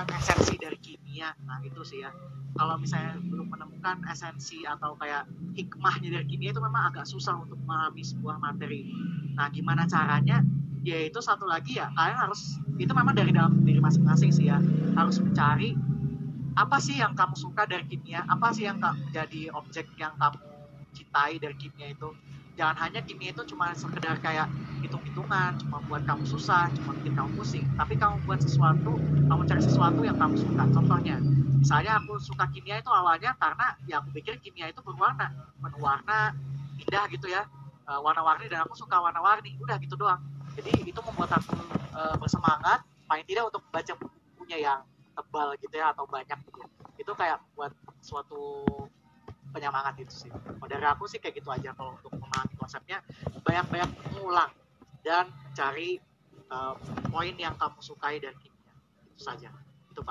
menemukan esensi dari kimia. Nah itu sih ya. Kalau misalnya belum menemukan esensi atau kayak hikmahnya dari kimia itu memang agak susah untuk memahami sebuah materi. Nah gimana caranya? Ya itu satu lagi ya. Kalian harus itu memang dari dalam diri masing-masing sih ya. Harus mencari apa sih yang kamu suka dari kimia? Apa sih yang menjadi objek yang kamu cintai dari kimia itu jangan hanya kimia itu cuma sekedar kayak hitung-hitungan cuma buat kamu susah cuma bikin kamu pusing. Tapi kamu buat sesuatu kamu cari sesuatu yang kamu suka. Contohnya misalnya aku suka kimia itu awalnya karena ya aku pikir kimia itu berwarna. Penuh warna indah gitu ya. Uh, warna-warni dan aku suka warna-warni. Udah gitu doang. Jadi itu membuat aku uh, bersemangat paling tidak untuk baca bukunya yang tebal gitu ya atau banyak gitu. Itu kayak buat suatu penyemangat itu sih. Kalau dari aku sih kayak gitu aja kalau untuk memahami konsepnya banyak-banyak mengulang dan cari uh, poin yang kamu sukai dan kimia itu saja.